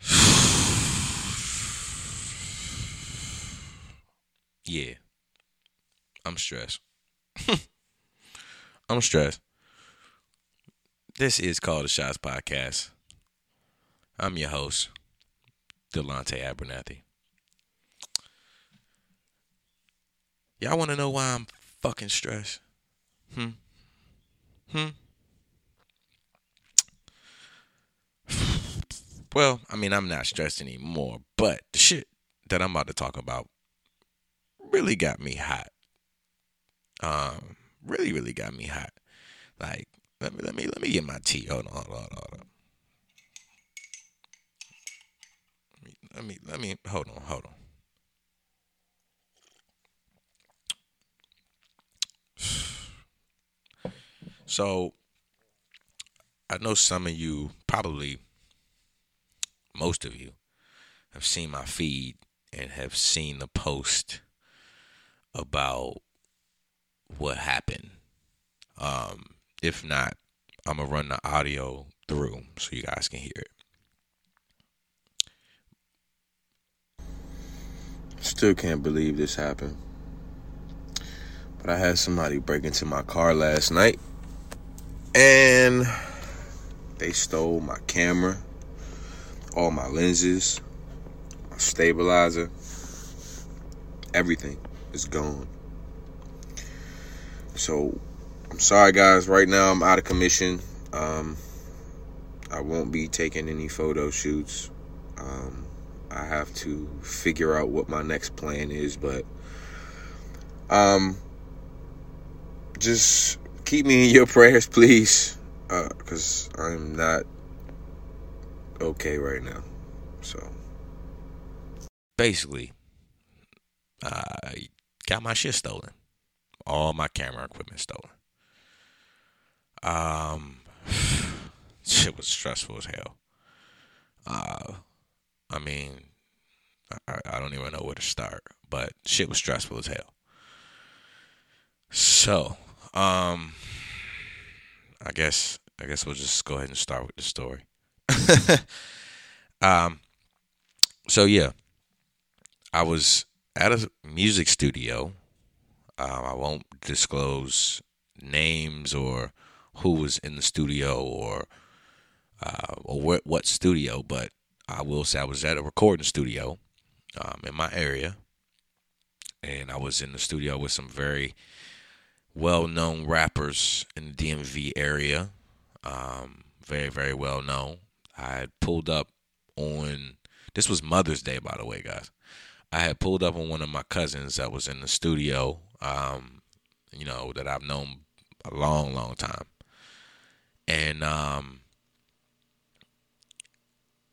yeah. I'm stressed. I'm stressed. This is called the Shots Podcast. I'm your host, Delonte Abernathy. Y'all want to know why I'm fucking stressed? Hmm. Hmm. Well, I mean, I'm not stressed anymore, but the shit that I'm about to talk about really got me hot. Um, really, really got me hot. Like, let me, let me, let me get my tea. Hold on, hold on, hold on. Let me, let me, hold on, hold on. So, I know some of you, probably most of you, have seen my feed and have seen the post about what happened. Um, if not, I'm gonna run the audio through so you guys can hear it. Still can't believe this happened. But I had somebody break into my car last night and they stole my camera, all my lenses, my stabilizer, everything is gone. So I'm sorry, guys. Right now, I'm out of commission. Um, I won't be taking any photo shoots. Um, I have to figure out what my next plan is, but um, just keep me in your prayers, please, because uh, I'm not okay right now. So basically, I got my shit stolen all my camera equipment stolen. Um, shit was stressful as hell. Uh, I mean, I, I don't even know where to start, but shit was stressful as hell. So, um, I guess I guess we'll just go ahead and start with the story. um, so yeah, I was at a music studio um, I won't disclose names or who was in the studio or uh, or what what studio, but I will say I was at a recording studio um, in my area, and I was in the studio with some very well-known rappers in the DMV area. Um, very very well known. I had pulled up on this was Mother's Day, by the way, guys. I had pulled up on one of my cousins that was in the studio um, you know, that I've known a long, long time. And um,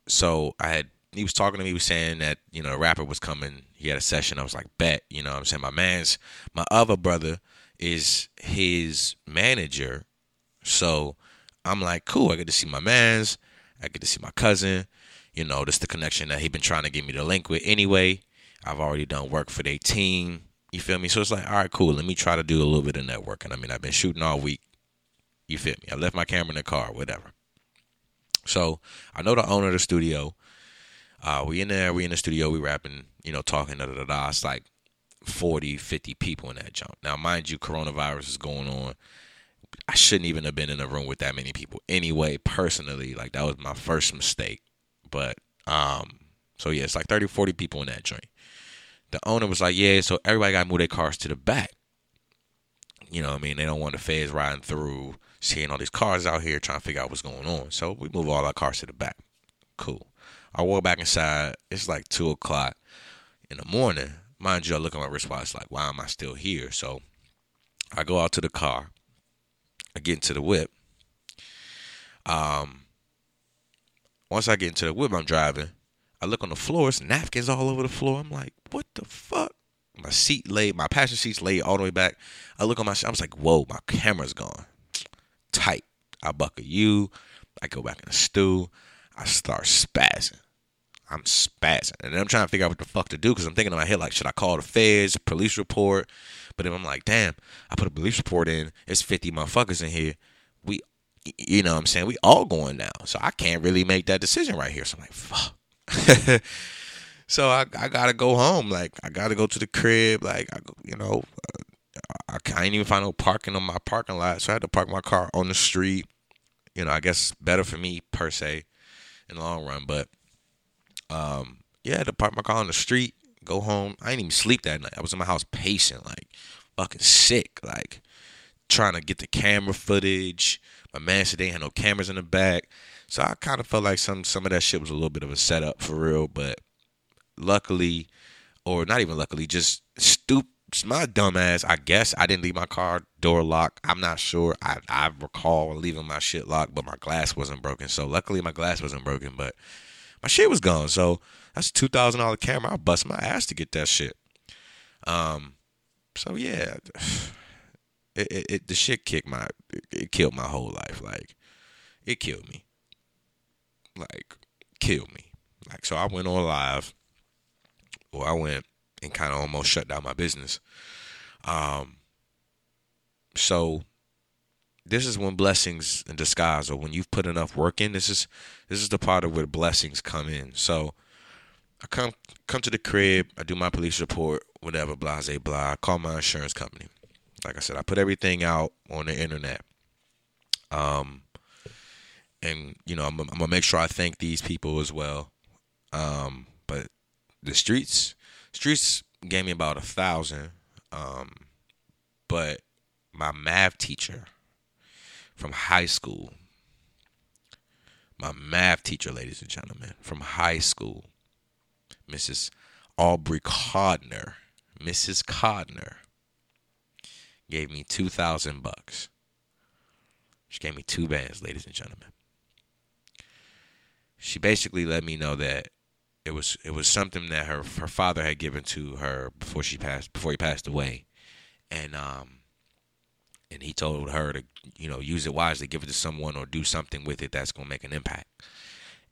so I had, he was talking to me, he was saying that, you know, a rapper was coming. He had a session. I was like, bet, you know I'm saying? My man's, my other brother is his manager. So I'm like, cool, I get to see my man's, I get to see my cousin. You know, this the connection that he been trying to get me to link with anyway. I've already done work for their team. You feel me? So it's like, all right, cool. Let me try to do a little bit of networking. I mean, I've been shooting all week. You feel me? I left my camera in the car, whatever. So I know the owner of the studio. Uh, we in there, we in the studio, we rapping, you know, talking, da da da. It's like 40, 50 people in that jump. Now, mind you, coronavirus is going on. I shouldn't even have been in a room with that many people anyway, personally. Like, that was my first mistake. But, um, so yeah, it's like 30, 40 people in that joint the owner was like, yeah, so everybody got to move their cars to the back. You know I mean? They don't want the feds riding through, seeing all these cars out here trying to figure out what's going on. So we move all our cars to the back. Cool. I walk back inside. It's like 2 o'clock in the morning. Mind you, I look at my wristwatch like, why am I still here? So I go out to the car. I get into the whip. Um, once I get into the whip, I'm driving. I look on the floor, it's napkins all over the floor. I'm like, what the fuck? My seat laid, my passenger seat's laid all the way back. I look on my, I was like, whoa, my camera's gone. Tight. I buckle you. I go back in the stew. I start spazzing. I'm spazzing. And I'm trying to figure out what the fuck to do because I'm thinking in my head, like, should I call the feds, police report? But then I'm like, damn, I put a police report in. It's 50 motherfuckers in here. We you know what I'm saying? We all going down. So I can't really make that decision right here. So I'm like, fuck. so I, I gotta go home. Like I gotta go to the crib. Like I, you know, uh, I, I ain't even find no parking on my parking lot. So I had to park my car on the street. You know, I guess better for me per se in the long run. But um, yeah, I had to park my car on the street, go home. I didn't even sleep that night. I was in my house pacing, like fucking sick, like trying to get the camera footage. My man said they had no cameras in the back. So I kind of felt like some some of that shit was a little bit of a setup for real, but luckily, or not even luckily, just stupid. My dumb ass, I guess I didn't leave my car door locked. I'm not sure. I, I recall leaving my shit locked, but my glass wasn't broken. So luckily my glass wasn't broken, but my shit was gone. So that's a two thousand dollar camera. I bust my ass to get that shit. Um, so yeah, it, it, it the shit kicked my it, killed my whole life. Like it killed me. Like killed me. Like so, I went on live, or I went and kind of almost shut down my business. Um. So this is when blessings in disguise, or when you've put enough work in. This is this is the part of where blessings come in. So I come come to the crib, I do my police report, whatever, blah, blah, blah. I call my insurance company. Like I said, I put everything out on the internet. Um, and you know, I'm, I'm gonna make sure I thank these people as well. Um, but the streets, streets gave me about a thousand. Um, but my math teacher from high school, my math teacher, ladies and gentlemen, from high school, Mrs. Aubrey Codner, Mrs. Codner, gave me two thousand bucks. She gave me two bands, ladies and gentlemen. She basically let me know that it was it was something that her her father had given to her before she passed before he passed away, and um and he told her to you know use it wisely, give it to someone or do something with it that's gonna make an impact.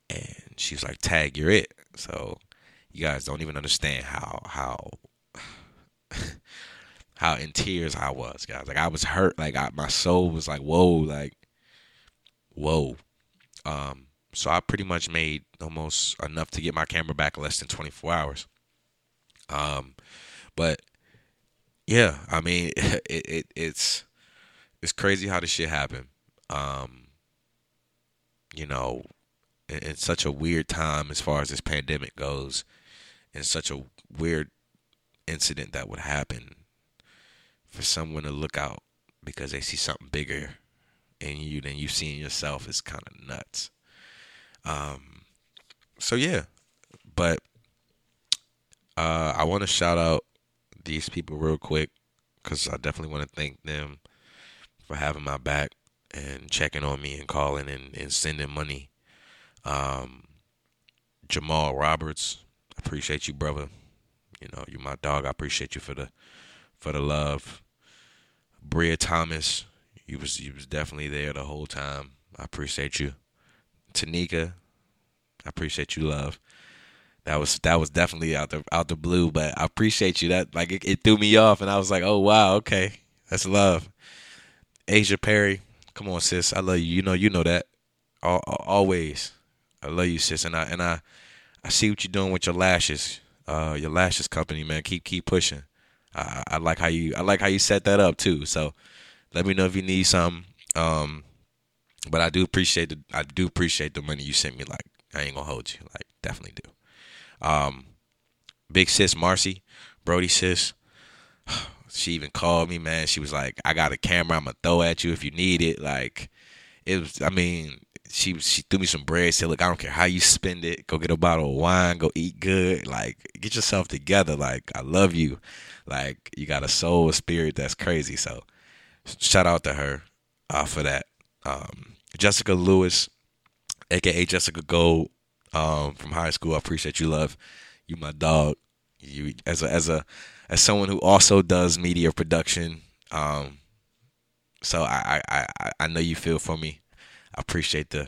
And she's like, "Tag, you're it." So you guys don't even understand how how how in tears I was, guys. Like I was hurt. Like I, my soul was like, whoa, like whoa. Um, so I pretty much made almost enough to get my camera back in less than 24 hours. Um, but yeah, I mean, it, it it's it's crazy how this shit happened. Um, you know, in, in such a weird time as far as this pandemic goes, and such a weird incident that would happen for someone to look out because they see something bigger in you than you see in yourself is kind of nuts. Um, so yeah, but uh, I want to shout out these people real quick because I definitely want to thank them for having my back and checking on me and calling and, and sending money. Um, Jamal Roberts, appreciate you, brother. You know, you're my dog. I appreciate you for the for the love. Bria Thomas, you was you was definitely there the whole time. I appreciate you. Tanika, I appreciate you, love. That was that was definitely out the out the blue, but I appreciate you. That like it, it threw me off, and I was like, oh wow, okay, that's love. Asia Perry, come on, sis, I love you. You know, you know that. Always, I love you, sis, and I and I I see what you're doing with your lashes, uh, your lashes company, man. Keep keep pushing. I, I like how you I like how you set that up too. So let me know if you need some. Um, but I do appreciate the I do appreciate the money you sent me. Like I ain't gonna hold you. Like definitely do. Um, big sis Marcy, Brody sis. She even called me, man. She was like, "I got a camera. I'm gonna throw at you if you need it." Like, it was. I mean, she she threw me some bread. Said, "Look, I don't care how you spend it. Go get a bottle of wine. Go eat good. Like, get yourself together. Like, I love you. Like you got a soul, a spirit that's crazy. So shout out to her uh, for that. Um, Jessica Lewis, aka Jessica Gold, um, from high school. I appreciate you, love. You my dog. You as a as a as someone who also does media production. Um, so I, I, I, I know you feel for me. I appreciate the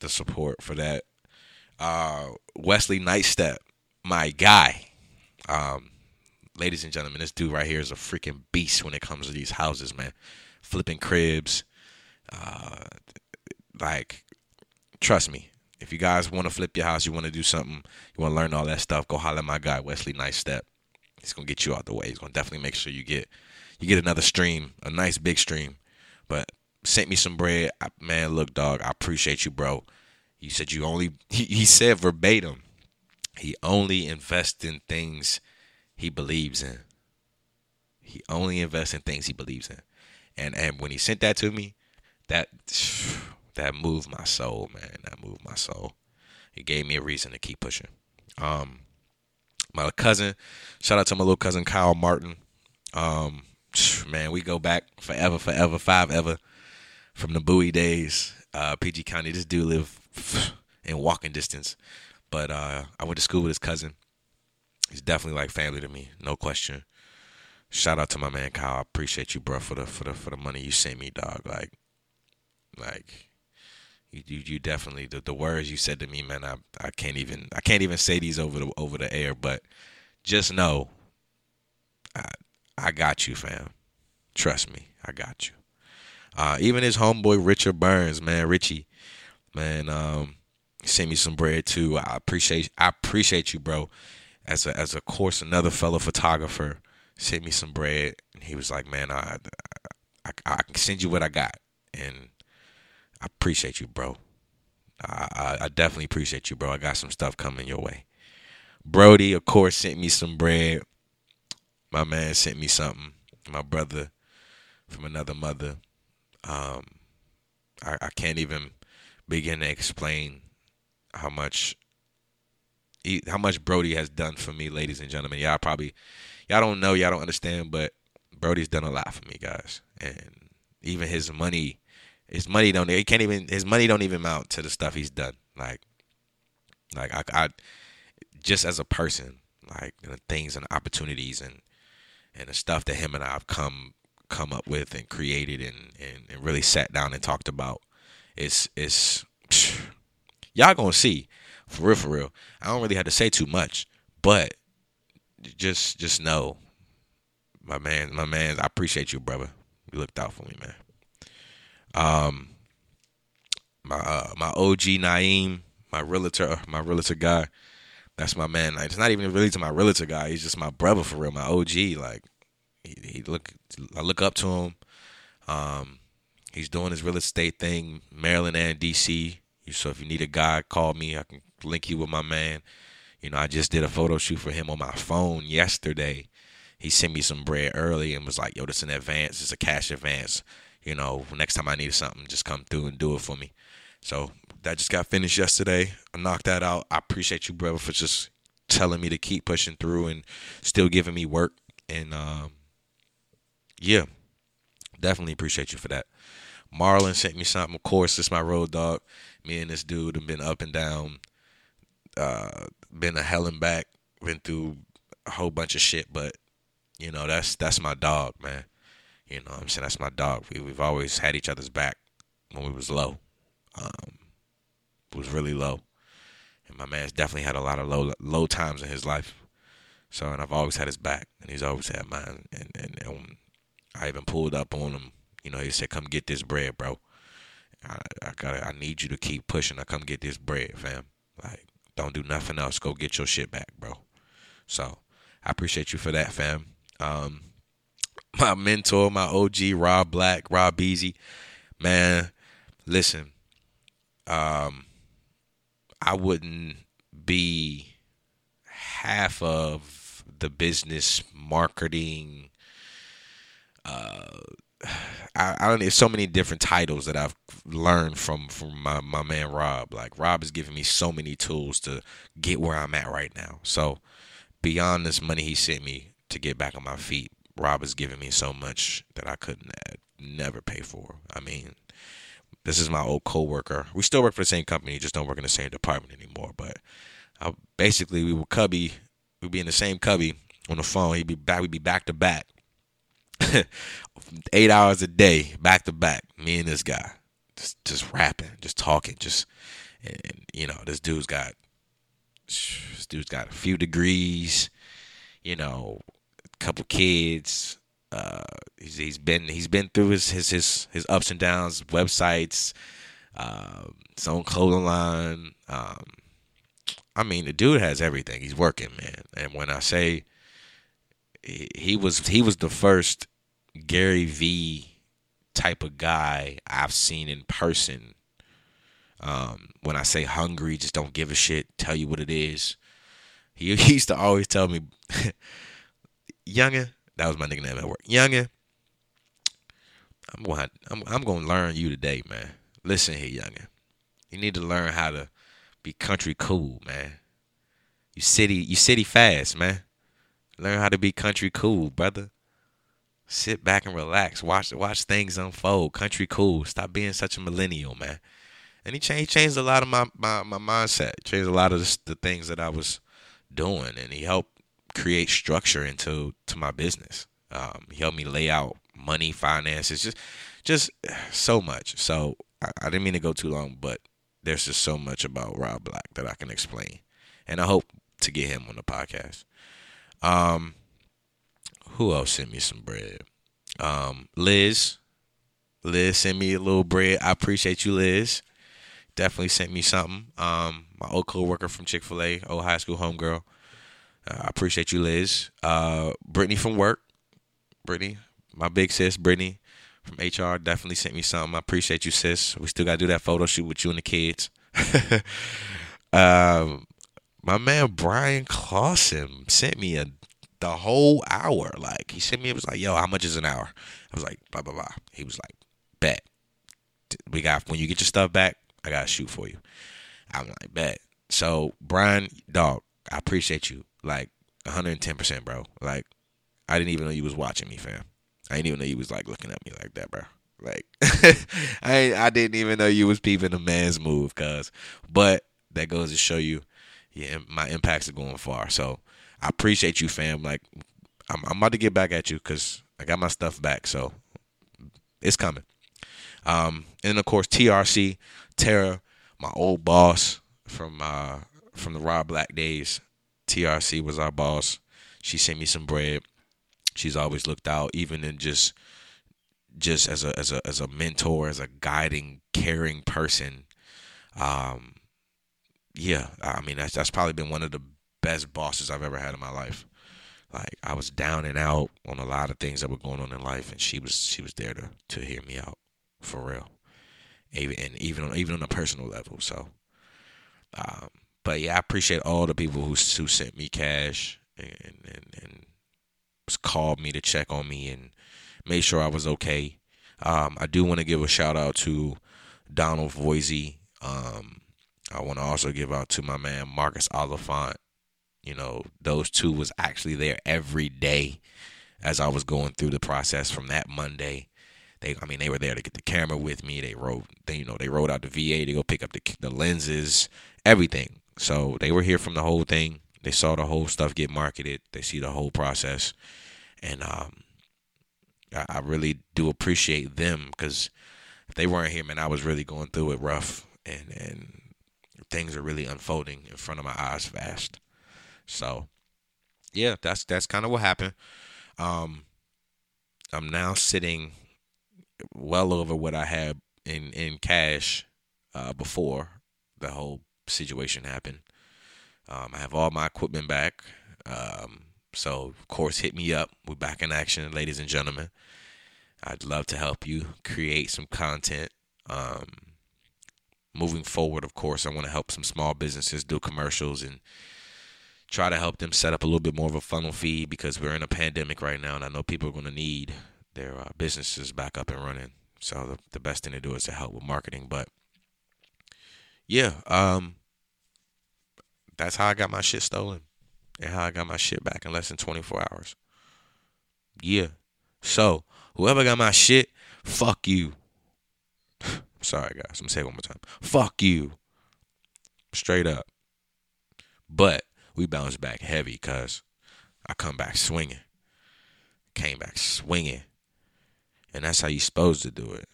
the support for that. Uh, Wesley Nightstep, my guy. Um, ladies and gentlemen, this dude right here is a freaking beast when it comes to these houses, man. Flipping cribs, uh, like, trust me. If you guys want to flip your house, you want to do something, you want to learn all that stuff, go holler at my guy Wesley Nice Step. He's gonna get you out the way. He's gonna definitely make sure you get you get another stream, a nice big stream. But sent me some bread, man. Look, dog, I appreciate you, bro. You said you only he, he said verbatim. He only invests in things he believes in. He only invests in things he believes in. And and when he sent that to me, that that moved my soul, man. That moved my soul. It gave me a reason to keep pushing. Um, my cousin, shout out to my little cousin Kyle Martin. Um, man, we go back forever, forever, five ever from the Bowie days. Uh, PG County. This dude live in walking distance, but uh, I went to school with his cousin. He's definitely like family to me, no question. Shout out to my man Kyle. I appreciate you, bro, for the for the for the money you sent me, dog. Like, like you you, you definitely the, the words you said to me, man. I I can't even I can't even say these over the over the air, but just know, I I got you, fam. Trust me, I got you. Uh, even his homeboy Richard Burns, man, Richie, man, um, sent me some bread too. I appreciate I appreciate you, bro. As a as a course another fellow photographer sent me some bread, and he was like, "Man, I, I, I can send you what I got," and I appreciate you, bro. I, I, I definitely appreciate you, bro. I got some stuff coming your way. Brody, of course, sent me some bread. My man sent me something. My brother from another mother. Um, I, I can't even begin to explain how much he, how much Brody has done for me, ladies and gentlemen. Y'all probably y'all don't know, y'all don't understand, but Brody's done a lot for me, guys. And even his money, his money don't he can't even his money don't even amount to the stuff he's done. Like, like I, I just as a person, like the things and opportunities and and the stuff that him and I have come come up with and created and, and, and really sat down and talked about. It's it's y'all gonna see for real for real. I don't really have to say too much, but just just know, my man, my man, I appreciate you, brother. You looked out for me, man. Um, my uh, my OG Naeem, my realtor, my realtor guy. That's my man. Like, it's not even really to my realtor guy. He's just my brother for real. My OG. Like he, he look, I look up to him. Um, he's doing his real estate thing, Maryland and DC. So if you need a guy, call me. I can link you with my man. You know, I just did a photo shoot for him on my phone yesterday. He sent me some bread early and was like, "Yo, this an advance. It's a cash advance. You know, next time I need something, just come through and do it for me." So that just got finished yesterday. I knocked that out. I appreciate you, brother, for just telling me to keep pushing through and still giving me work. And um, yeah, definitely appreciate you for that. Marlon sent me something. Of course, it's my road dog. Me and this dude have been up and down, uh, been a hell and back, been through a whole bunch of shit. But you know, that's that's my dog, man. You know, I'm saying that's my dog. We we've always had each other's back when we was low. Um, was really low, and my man's definitely had a lot of low low times in his life. So, and I've always had his back, and he's always had mine. And and, and I even pulled up on him. You know, he said, "Come get this bread, bro. I, I gotta, I need you to keep pushing. I come get this bread, fam. Like, don't do nothing else. Go get your shit back, bro." So, I appreciate you for that, fam. Um, my mentor, my OG, Rob Black, Rob Beasy, man. Listen, um, I wouldn't be half of the business marketing uh, I, I don't. There's so many different titles that I've learned from from my my man Rob. Like Rob has given me so many tools to get where I'm at right now. So beyond this money he sent me to get back on my feet, Rob has given me so much that I couldn't never pay for. I mean, this is my old coworker. We still work for the same company, just don't work in the same department anymore. But I, basically, we were cubby. We'd be in the same cubby on the phone. He'd be back. We'd be back to back eight hours a day, back to back. Me and this guy, just just rapping, just talking, just and, and, you know, this dude's got this dude's got a few degrees, you know, couple kids. Uh, he's, he's been he's been through his his his, his ups and downs, websites, uh, his own clothing line. Um, I mean, the dude has everything. He's working, man. And when I say he, he was, he was the first Gary V type of guy I've seen in person. Um, when I say hungry, just don't give a shit, tell you what it is. He, he used to always tell me, "Youngin," that was my nickname at work. Youngin, I'm going, I'm, I'm going to learn you today, man. Listen here, youngin. You need to learn how to be country cool, man. You city, you city fast, man. Learn how to be country cool, brother. Sit back and relax. Watch watch things unfold. Country cool. Stop being such a millennial, man. And he changed changed a lot of my my, my mindset. Changed a lot of the, the things that I was doing, and he helped create structure into to my business. Um, he helped me lay out money, finances, just just so much. So I, I didn't mean to go too long, but there's just so much about Rob Black that I can explain, and I hope to get him on the podcast. Um, who else sent me some bread? Um, Liz, Liz sent me a little bread. I appreciate you, Liz. Definitely sent me something. Um, my old co-worker from Chick Fil A, old high school homegirl. Uh, I appreciate you, Liz. Uh, Brittany from work. Brittany, my big sis, Brittany from HR, definitely sent me something. I appreciate you, sis. We still gotta do that photo shoot with you and the kids. um, my man Brian Clausen sent me a the whole hour. Like he sent me, it was like, "Yo, how much is an hour?" I was like, "Blah blah blah." He was like, "Bet." We got when you get your stuff back, I gotta shoot for you. I'm like, "Bet." So Brian, dog, I appreciate you like 110 percent, bro. Like I didn't even know you was watching me, fam. I didn't even know you was like looking at me like that, bro. Like I I didn't even know you was peeping a man's move, cuz. But that goes to show you, yeah, my impacts are going far. So I appreciate you, fam. Like I'm, I'm about to get back at you because I got my stuff back, so it's coming. Um, and of course TRC, Tara, my old boss from uh from the Rob Black days. TRC was our boss. She sent me some bread she's always looked out, even in just just as a as a as a mentor, as a guiding, caring person. Um, yeah, I mean that's that's probably been one of the best bosses I've ever had in my life. Like I was down and out on a lot of things that were going on in life, and she was she was there to to hear me out for real, even and even on even on a personal level. So, um, but yeah, I appreciate all the people who who sent me cash and and, and called me to check on me and made sure I was okay. Um, I do want to give a shout out to Donald Voisey. Um, I want to also give out to my man Marcus Oliphant. You know, those two was actually there every day as I was going through the process from that Monday. They, I mean, they were there to get the camera with me. They wrote, they, you know, they wrote out the VA to go pick up the the lenses, everything. So they were here from the whole thing. They saw the whole stuff get marketed. They see the whole process, and um, I, I really do appreciate them because if they weren't here, man, I was really going through it rough, and and things are really unfolding in front of my eyes fast. So, yeah, that's that's kind of what happened. Um, I'm now sitting well over what I had in in cash uh, before the whole situation happened. Um, I have all my equipment back. Um, so, of course, hit me up. We're back in action, ladies and gentlemen. I'd love to help you create some content. Um, moving forward, of course, I want to help some small businesses do commercials and try to help them set up a little bit more of a funnel feed because we're in a pandemic right now, and I know people are going to need their uh, businesses back up and running. So the, the best thing to do is to help with marketing. But yeah, um, that's how I got my shit stolen and how I got my shit back in less than 24 hours. Yeah. So, whoever got my shit, fuck you. Sorry, guys. I'm going to say it one more time. Fuck you. Straight up. But we bounce back heavy because I come back swinging. Came back swinging. And that's how you supposed to do it.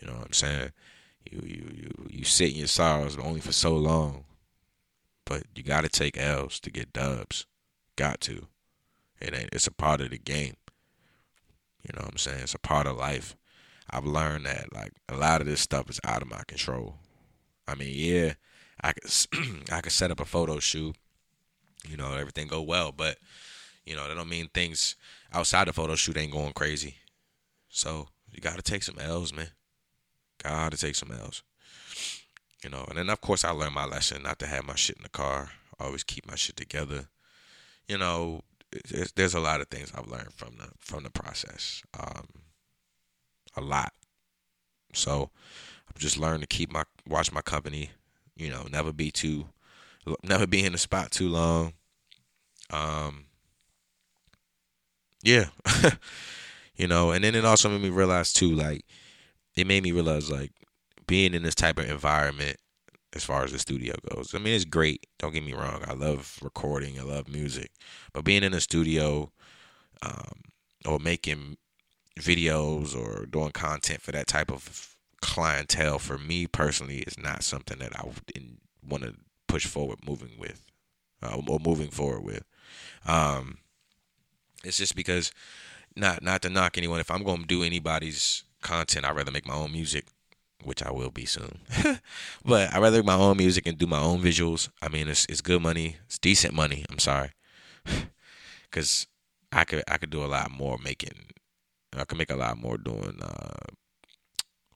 You know what I'm saying? You you you you sit in your sorrows only for so long but you got to take L's to get dubs. Got to. It ain't. It's a part of the game. You know what I'm saying? It's a part of life. I've learned that like a lot of this stuff is out of my control. I mean, yeah, I could I could set up a photo shoot, you know, everything go well, but you know that don't mean things outside the photo shoot ain't going crazy. So you got to take some L's, man. Got to take some L's. You know, and then of course I learned my lesson not to have my shit in the car. always keep my shit together. You know, there's, there's a lot of things I've learned from the from the process. Um, a lot. So I've just learned to keep my watch my company. You know, never be too, never be in the spot too long. Um, yeah, you know, and then it also made me realize too, like, it made me realize like being in this type of environment as far as the studio goes. I mean, it's great. Don't get me wrong. I love recording. I love music, but being in a studio, um, or making videos or doing content for that type of clientele for me personally is not something that I want to push forward moving with uh, or moving forward with. Um, it's just because not not to knock anyone. If I'm going to do anybody's content, I'd rather make my own music, which I will be soon. but I'd rather make my own music and do my own visuals. I mean, it's it's good money. It's decent money. I'm sorry, because I could I could do a lot more making I could make a lot more doing uh,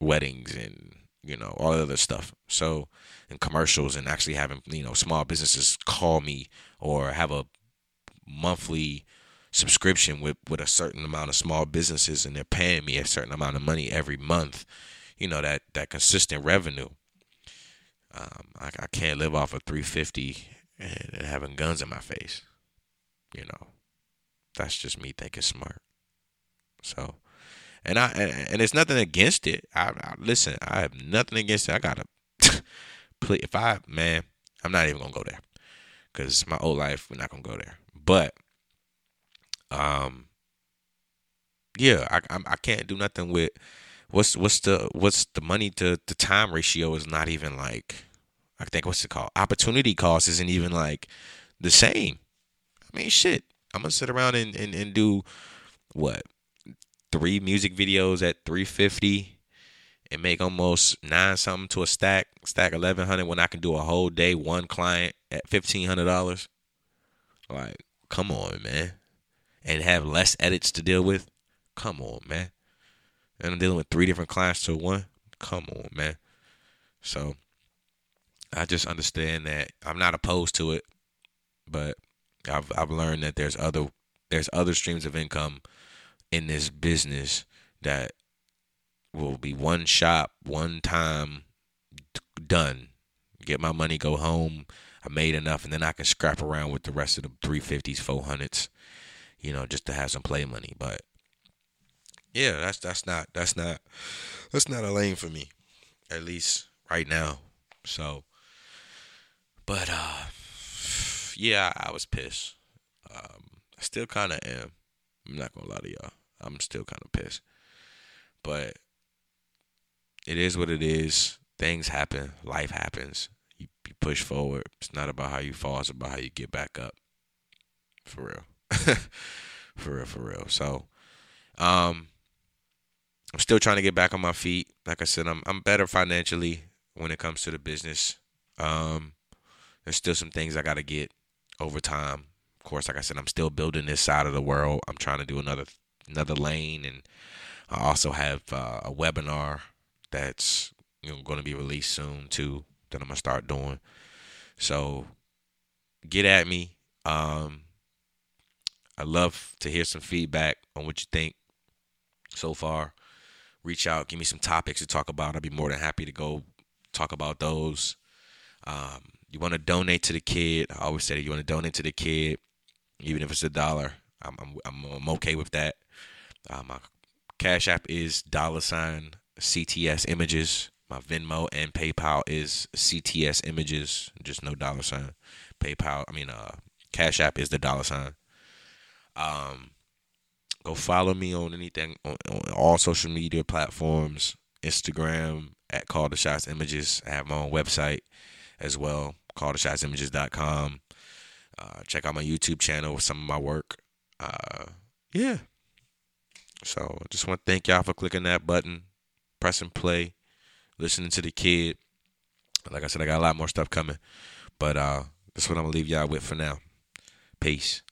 weddings and you know all the other stuff. So and commercials and actually having you know small businesses call me or have a monthly subscription with with a certain amount of small businesses and they're paying me a certain amount of money every month. You know that that consistent revenue. Um, I, I can't live off of 350 and, and having guns in my face. You know, that's just me thinking smart. So, and I and, it's nothing against it. I, I, listen. I have nothing against it. I gotta. If I man, I'm not even gonna go there because my old life. We're not gonna go there. But um, yeah, I I, I can't do nothing with what's what's the what's the money to the time ratio is not even like I think what's it called opportunity cost isn't even like the same. I mean shit. I'm gonna sit around and, and, and do what three music videos at 350 and make almost nine something to a stack, stack 1100 when I can do a whole day, one client at $1,500. Like, come on, man. And have less edits to deal with. Come on, man. And I'm dealing with three different clients to one. Come on, man. So I just understand that I'm not opposed to it, but I've I've learned that there's other there's other streams of income in this business that will be one shop, one time, done. Get my money, go home. I made enough, and then I can scrap around with the rest of the 350s, 400s, you know, just to have some play money. But yeah, that's that's not that's not that's not a lane for me, at least right now. So, but uh, yeah, I was pissed. Um, I still kind of am. I'm not gonna lie to y'all. I'm still kind of pissed. But it is what it is. Things happen. Life happens. You, you push forward. It's not about how you fall. It's about how you get back up. For real. for real. For real. So, um, I'm still trying to get back on my feet. Like I said, I'm I'm better financially when it comes to the business. Um, there's still some things I got to get over time. Of course, like I said, I'm still building this side of the world. I'm trying to do another another lane, and I also have uh, a webinar that's you know going to be released soon too that I'm gonna start doing. So get at me. Um, I love to hear some feedback on what you think so far. Reach out, give me some topics to talk about. I'd be more than happy to go talk about those. Um, you want to donate to the kid? I always say that you want to donate to the kid, even if it's a dollar. I'm I'm, I'm okay with that. Uh, my Cash App is dollar sign CTS Images. My Venmo and PayPal is CTS Images, just no dollar sign. PayPal, I mean, uh, Cash App is the dollar sign. Um, go follow me on anything on, on all social media platforms. Instagram at Call the Shots Images. I have my own website as well, calltheshotsimages.com. Uh, check out my YouTube channel with some of my work. Uh, yeah, so I just want to thank y'all for clicking that button. pressing play, listening to the kid. Like I said, I got a lot more stuff coming. But uh, that's what I'm gonna leave y'all with for now. Peace.